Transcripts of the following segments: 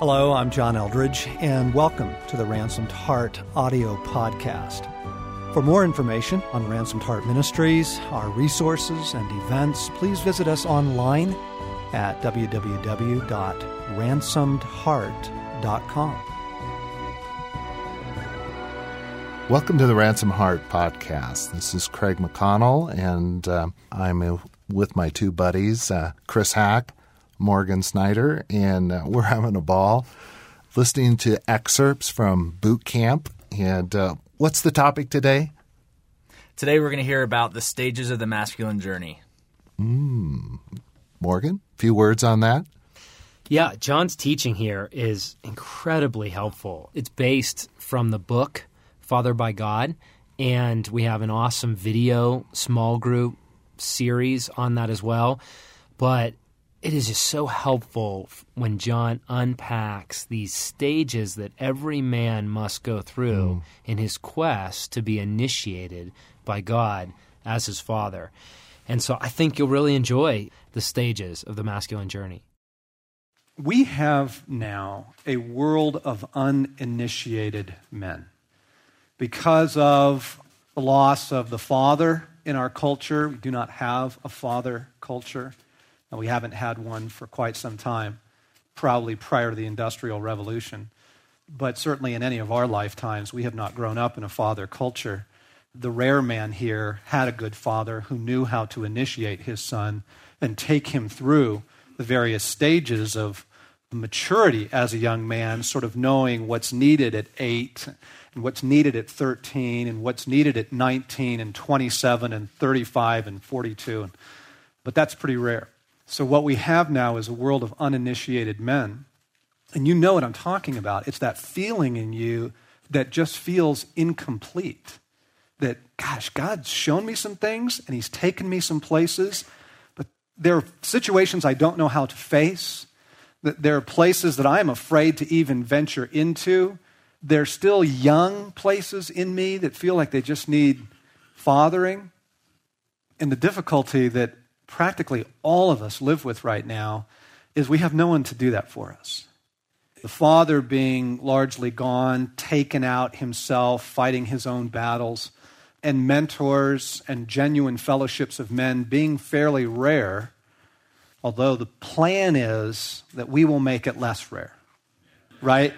Hello, I'm John Eldredge, and welcome to the Ransomed Heart audio podcast. For more information on Ransomed Heart Ministries, our resources, and events, please visit us online at www.ransomedheart.com. Welcome to the Ransom Heart podcast. This is Craig McConnell, and uh, I'm uh, with my two buddies, uh, Chris Hack, Morgan Snyder, and uh, we're having a ball listening to excerpts from boot camp. And uh, what's the topic today? Today we're going to hear about the stages of the masculine journey. Mm. Morgan, a few words on that? Yeah, John's teaching here is incredibly helpful. It's based from the book Fathered by God. And we have an awesome video small group series on that as well. But it is just so helpful when John unpacks these stages that every man must go through mm. in his quest to be initiated by God as his father. And so I think you'll really enjoy the stages of the masculine journey. We have now a world of uninitiated men because of the loss of the father in our culture. We do not have a father culture, and we haven't had one for quite some time, probably prior to the Industrial Revolution. But certainly in any of our lifetimes, we have not grown up in a father culture. The rare man here had a good father who knew how to initiate his son and take him through the various stages of maturity as a young man, sort of knowing what's needed at eight and what's needed at 13 and what's needed at 19 and 27 and 35 and 42. But that's pretty rare. So, what we have now is a world of uninitiated men. And you know what I'm talking about. It's that feeling in you that just feels incomplete. That, gosh, God's shown me some things and He's taken me some places, but there are situations I don't know how to face. That there are places that I'm afraid to even venture into There are still young places in me that feel like they just need fathering. And the difficulty that practically all of us live with right now is we have no one to do that for us. The father being largely gone, taken out himself, fighting his own battles, and mentors and genuine fellowships of men being fairly rare, although the plan is that we will make it less rare. Right?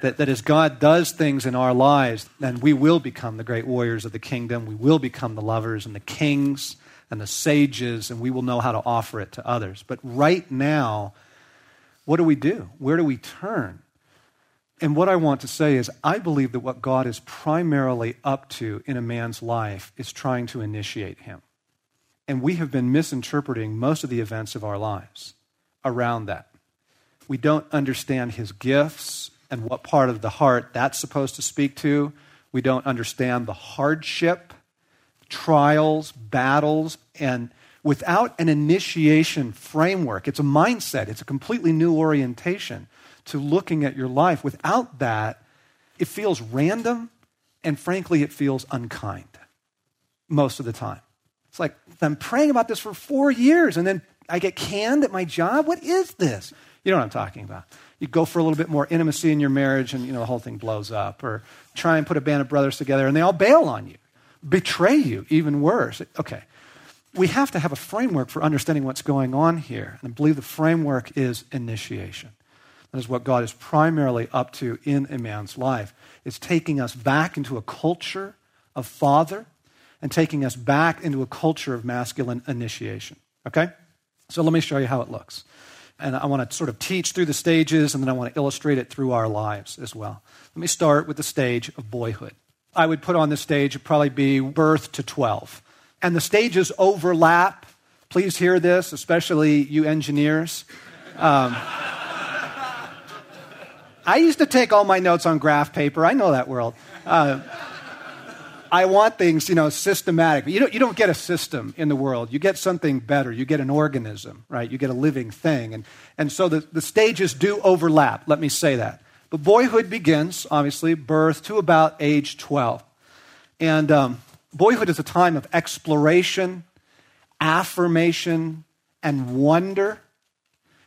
that, that as God does things in our lives, then we will become the great warriors of the kingdom. We will become the lovers and the kings and the sages, and we will know how to offer it to others. But right now, what do we do? Where do we turn? And what I want to say is, I believe that what God is primarily up to in a man's life is trying to initiate him. And we have been misinterpreting most of the events of our lives around that. We don't understand his gifts and what part of the heart that's supposed to speak to. We don't understand the hardship, trials, battles, and without an initiation framework, it's a mindset, it's a completely new orientation to looking at your life. Without that, it feels random, and frankly, it feels unkind most of the time. It's like I'm praying about this for four years, and then I get canned at my job. What is this? You know what I'm talking about you go for a little bit more intimacy in your marriage and you know the whole thing blows up or try and put a band of brothers together and they all bail on you betray you even worse. Okay. We have to have a framework for understanding what's going on here. And i believe the framework is initiation. That is what god is primarily up to in a man's life. It's taking us back into a culture of father and taking us back into a culture of masculine initiation. Okay? So let me show you how it looks. And I want to sort of teach through the stages, and then I want to illustrate it through our lives as well. Let me start with the stage of boyhood. I would put on the stage, would probably be birth to 12. And the stages overlap. Please hear this, especially you engineers. Um, I used to take all my notes on graph paper. I know that world. Uh, I want things, you know, systematic. You don't, you don't get a system in the world. You get something better. You get an organism, right? You get a living thing. And, and so the, the stages do overlap. Let me say that. But boyhood begins, obviously, birth to about age 12. And um, boyhood is a time of exploration, affirmation, and wonder.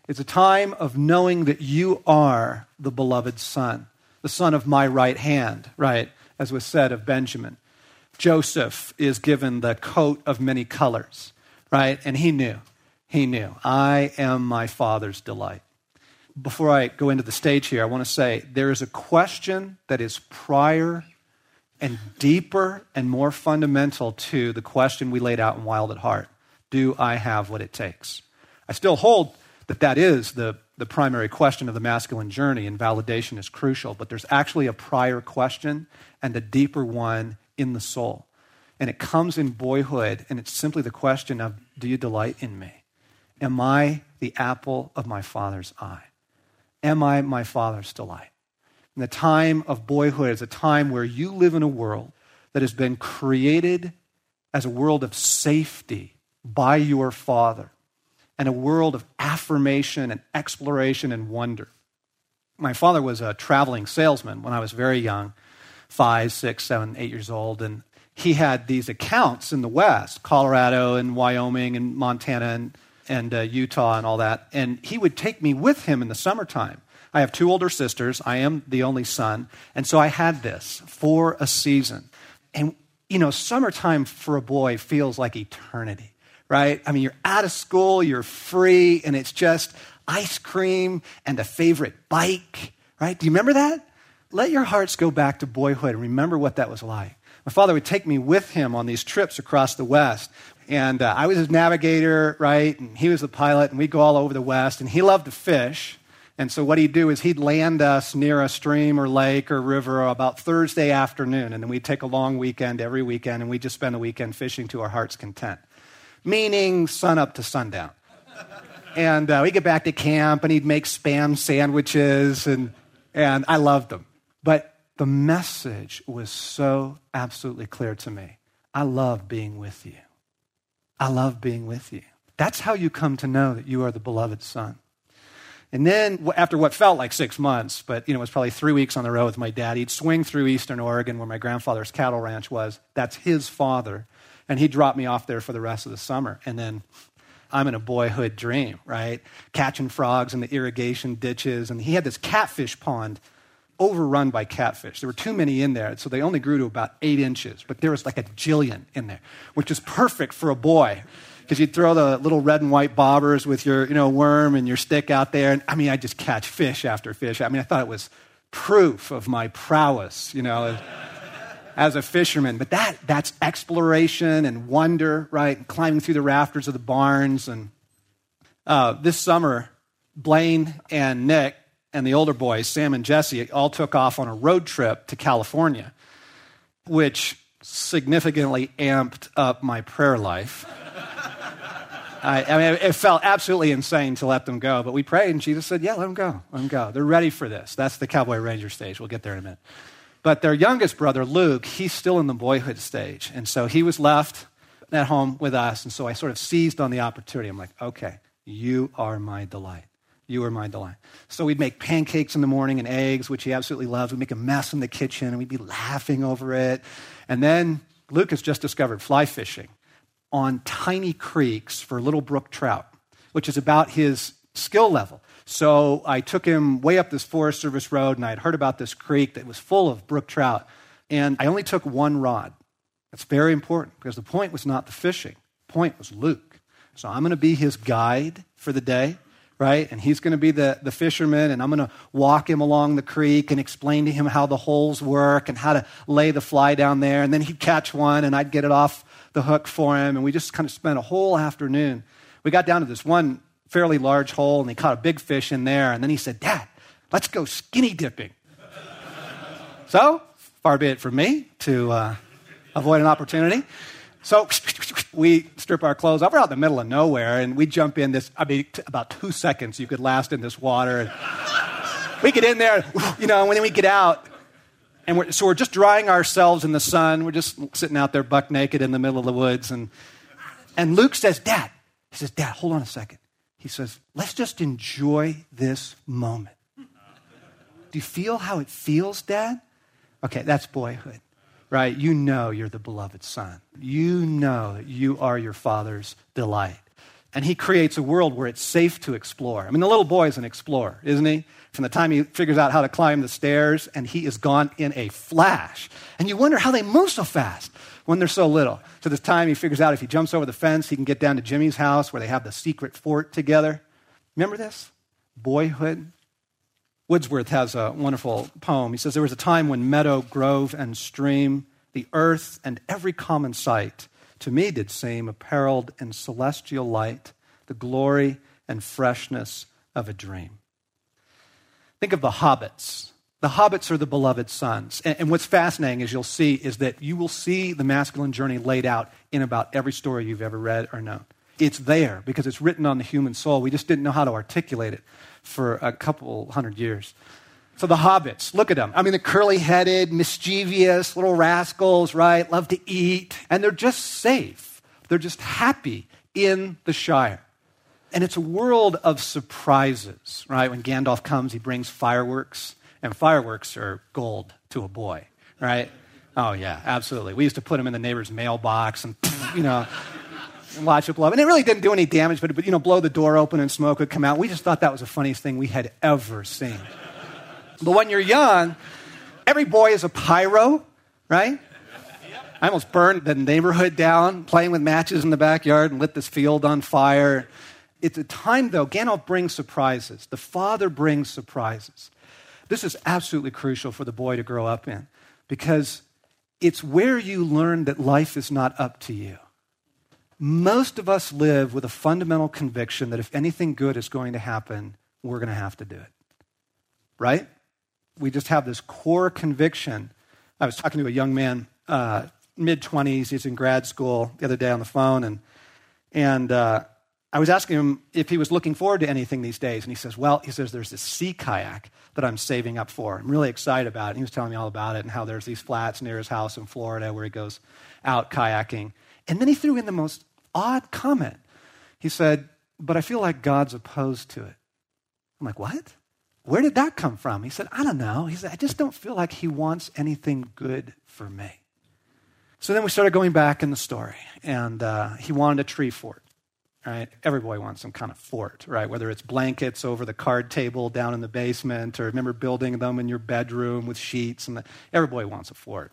It's a time of knowing that you are the beloved son, the son of my right hand, right? As was said of Benjamin. Joseph is given the coat of many colors, right? And he knew. He knew. I am my father's delight. Before I go into the stage here, I want to say there is a question that is prior and deeper and more fundamental to the question we laid out in Wild at Heart Do I have what it takes? I still hold that that is the, the primary question of the masculine journey, and validation is crucial, but there's actually a prior question and a deeper one in the soul. And it comes in boyhood, and it's simply the question of Do you delight in me? Am I the apple of my father's eye? Am I my father's delight? And the time of boyhood is a time where you live in a world that has been created as a world of safety by your Father and a world of affirmation and exploration and wonder. My father was a traveling salesman when I was very young five, six, seven, eight years old. And he had these accounts in the West Colorado and Wyoming and Montana and, and uh, Utah and all that. And he would take me with him in the summertime I have two older sisters. I am the only son. And so I had this for a season. And, you know, summertime for a boy feels like eternity, right? I mean, you're out of school, you're free, and it's just ice cream and a favorite bike, right? Do you remember that? Let your hearts go back to boyhood and remember what that was like. My father would take me with him on these trips across the West. And uh, I was his navigator, right? And he was the pilot, and we'd go all over the West. And he loved to fish. And so what he'd do is he'd land us near a stream or lake or river about Thursday afternoon, and then we'd take a long weekend every weekend, and we'd just spend the weekend fishing to our heart's content, meaning sun up to sundown. and uh, we'd get back to camp, and he'd make spam sandwiches, and, and I loved them. But the message was so absolutely clear to me. I love being with you. I love being with you. That's how you come to know that you are the beloved son. And then after what felt like six months, but you know, it was probably three weeks on the road with my dad, he'd swing through eastern Oregon where my grandfather's cattle ranch was. That's his father. And he dropped me off there for the rest of the summer. And then I'm in a boyhood dream, right? Catching frogs in the irrigation ditches. And he had this catfish pond overrun by catfish. There were too many in there, so they only grew to about eight inches, but there was like a jillion in there, which is perfect for a boy because you'd throw the little red and white bobbers with your you know worm and your stick out there and i mean i just catch fish after fish. I mean i thought it was proof of my prowess you know as a fisherman. But that that's exploration and wonder right? And climbing through the rafters of the barns and uh, this summer blaine and nick and the older boys sam and jesse all took off on a road trip to california which significantly amped up my prayer life I, I, mean, it felt absolutely insane to let them go, but we prayed, and Jesus said, Yeah, let them go. Let them go. They're ready for this. That's the Cowboy Ranger stage. We'll get there in a minute. But their youngest brother, Luke, he's still in the boyhood stage. And so he was left at home with us. And so I sort of seized on the opportunity. I'm like, Okay, you are my delight. You are my delight. So we'd make pancakes in the morning and eggs, which he absolutely loves. We'd make a mess in the kitchen, and we'd be laughing over it. And then Luke has just discovered fly fishing on tiny creeks for little brook trout, which is about his skill level. So I took him way up this Forest Service road, and I had heard about this creek that was full of brook trout. And I only took one rod. That's very important because the point was not the fishing, the point was Luke. So I'm going to be his guide for the day, right? And he's going to be the, the fisherman, and I'm going to walk him along the creek and explain to him how the holes work and how to lay the fly down there. And then he'd catch one, and I'd get it off the hook for him, and we just kind of spent a whole afternoon. We got down to this one fairly large hole, and he caught a big fish in there, and then he said, Dad, let's go skinny dipping. so, far be it from me to uh, avoid an opportunity. So we strip our clothes off. We're out in the middle of nowhere, and we jump in this. I mean, t- about two seconds you could last in this water. we get in there, you know, and then we get out, and we're, so we're just drying ourselves in the sun. We're just sitting out there buck naked in the middle of the woods. And, and Luke says, Dad, he says, Dad, hold on a second. He says, let's just enjoy this moment. Do you feel how it feels, Dad? Okay, that's boyhood, right? You know you're the beloved son. You know you are your father's delight. And he creates a world where it's safe to explore. I mean, the little boy is an explorer, isn't he? From the time he figures out how to climb the stairs, and he is gone in a flash. And you wonder how they move so fast when they're so little. To the time, he figures out if he jumps over the fence, he can get down to Jimmy's house where they have the secret fort together. Remember this? Boyhood. Wordsworth has a wonderful poem. He says, There was a time when meadow, grove, and stream, the earth, and every common sight to me did seem apparelled in celestial light, the glory and freshness of a dream. Think of the hobbits. The hobbits are the beloved sons. And, and, what's fascinating, as you'll see, is that you will see the masculine journey laid out in about every story you've ever read or known. It's there because it's written on the human soul. We just didn't know how to articulate it for a couple hundred years. So the hobbits, look at them. I mean, the curly headed, mischievous little rascals, right? Love to eat. And they're just safe. They're just happy in the Shire. And it's a world of surprises, right? When Gandalf comes, he brings fireworks, and fireworks are gold to a boy, right? Oh, yeah, absolutely. We used to put them in the neighbor's mailbox and, you know, watch it blow. And it really didn't do any damage, but, but, you know, blow the door open and smoke would come out. We just thought that was the funniest thing we had ever seen. But when you're young, every boy is a pyro, right? I almost burned the neighborhood down playing with matches in the backyard and lit this field on fire. It's a time, though, Gandalf brings surprises. The father brings surprises. This is absolutely crucial for the boy to grow up in because it's where you learn that life is not up to you. Most of us live with a fundamental conviction that if anything good is going to happen, we're going to have to do it. Right? we just have this core conviction. I was talking to a young man, uh, mid 20s, he's in grad school the other day on the phone, and, and uh, I was asking him if he was looking forward to anything these days. And he says, Well, he says, there's this sea kayak that I'm saving up for. I'm really excited about it. And he was telling me all about it and how there's these flats near his house in Florida where he goes out kayaking. And then he threw in the most odd comment. He said, But I feel like God's opposed to it. I'm like, What? Where did that come from? He said, I don't know. He said, I just don't feel like he wants anything good for me. So then we started going back in the story, and uh, he wanted a tree fort. Right? Every boy wants some kind of fort, right? Whether it's blankets over the card table down in the basement, or remember building them in your bedroom with sheets, and the, every boy wants a fort.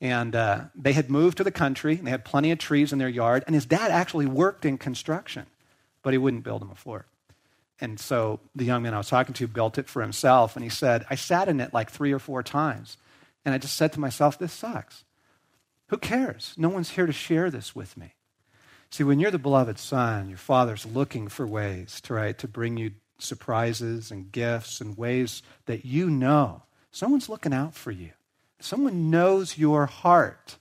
And uh, they had moved to the country, and they had plenty of trees in their yard, and his dad actually worked in construction, but he wouldn't build them a fort. And so the young man I was talking to built it for himself. And he said, I sat in it like three or four times. And I just said to myself, this sucks. Who cares? No one's here to share this with me. See, when you're the beloved son, your father's looking for ways to, right, to bring you surprises and gifts and ways that you know someone's looking out for you. Someone knows your heart.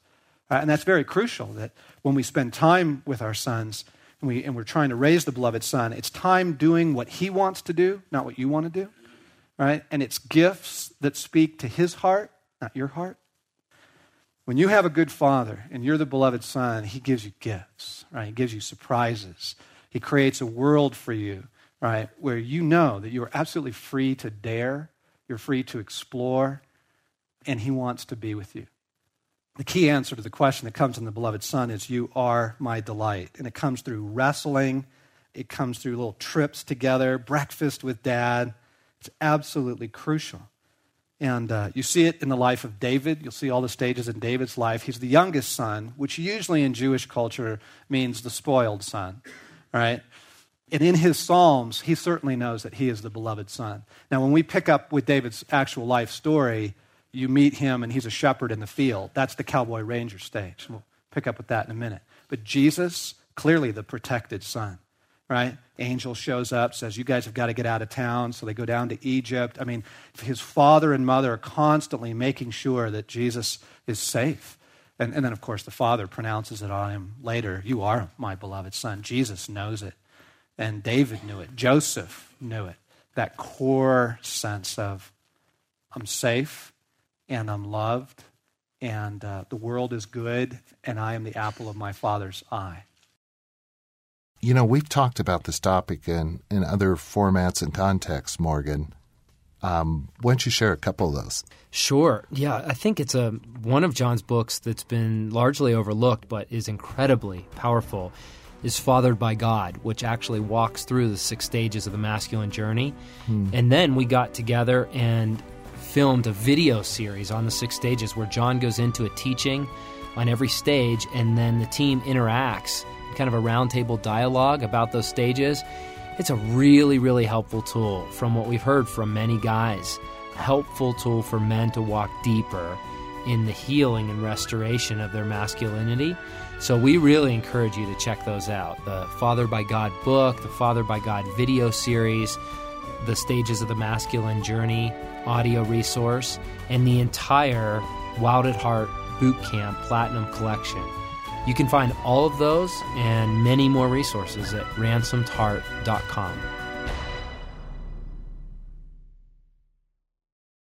Uh, and that's very crucial that when we spend time with our sons, and, we, and we're trying to raise the beloved son, it's time doing what he wants to do, not what you want to do, right? And it's gifts that speak to his heart, not your heart. When you have a good father and you're the beloved son, he gives you gifts, right? He gives you surprises. He creates a world for you, right, where you know that you are absolutely free to dare, you're free to explore, and he wants to be with you. The key answer to the question that comes in the beloved son is you are my delight. And it comes through wrestling. It comes through little trips together breakfast with dad. It's absolutely crucial. And uh, you see it in the life of david. You'll see all the stages in david's life. He's the youngest son which usually in jewish culture means the spoiled son right? And in his psalms he certainly knows that he is the beloved son. Now when we pick up with david's actual life story you meet him and he's a shepherd in the field. That's the cowboy ranger stage. We'll pick up with that in a minute. But Jesus, clearly the protected son, right? Angel shows up, says, You guys have got to get out of town. So they go down to Egypt. I mean, his father and mother are constantly making sure that Jesus is safe. And, and then, of course, the father pronounces it on him later You are my beloved son. Jesus knows it. And David knew it. Joseph knew it. That core sense of, I'm safe and I'm loved, and uh, the world is good, and I am the apple of my Father's eye. You know, we've talked about this topic in, in other formats and contexts, Morgan. Um, why don't you share a couple of those? Sure. Yeah, I think it's a one of John's books that's been largely overlooked, but is incredibly powerful. is Fathered by God, which actually walks through the six stages of the masculine journey. And then we got together and filmed a video series on the six stages where John goes into a teaching on every stage, and then the team interacts, kind of a roundtable dialogue about those stages. It's a really, really helpful tool from what we've heard from many guys. Helpful tool for men to walk deeper in the healing and restoration of their masculinity. So we really encourage you to check those out. The Fathered by God book, the Fathered by God video series, the Stages of the Masculine Journey audio resource, and the entire Wild at Heart Boot Camp Platinum Collection. You can find all of those and many more resources at ransomedheart.com.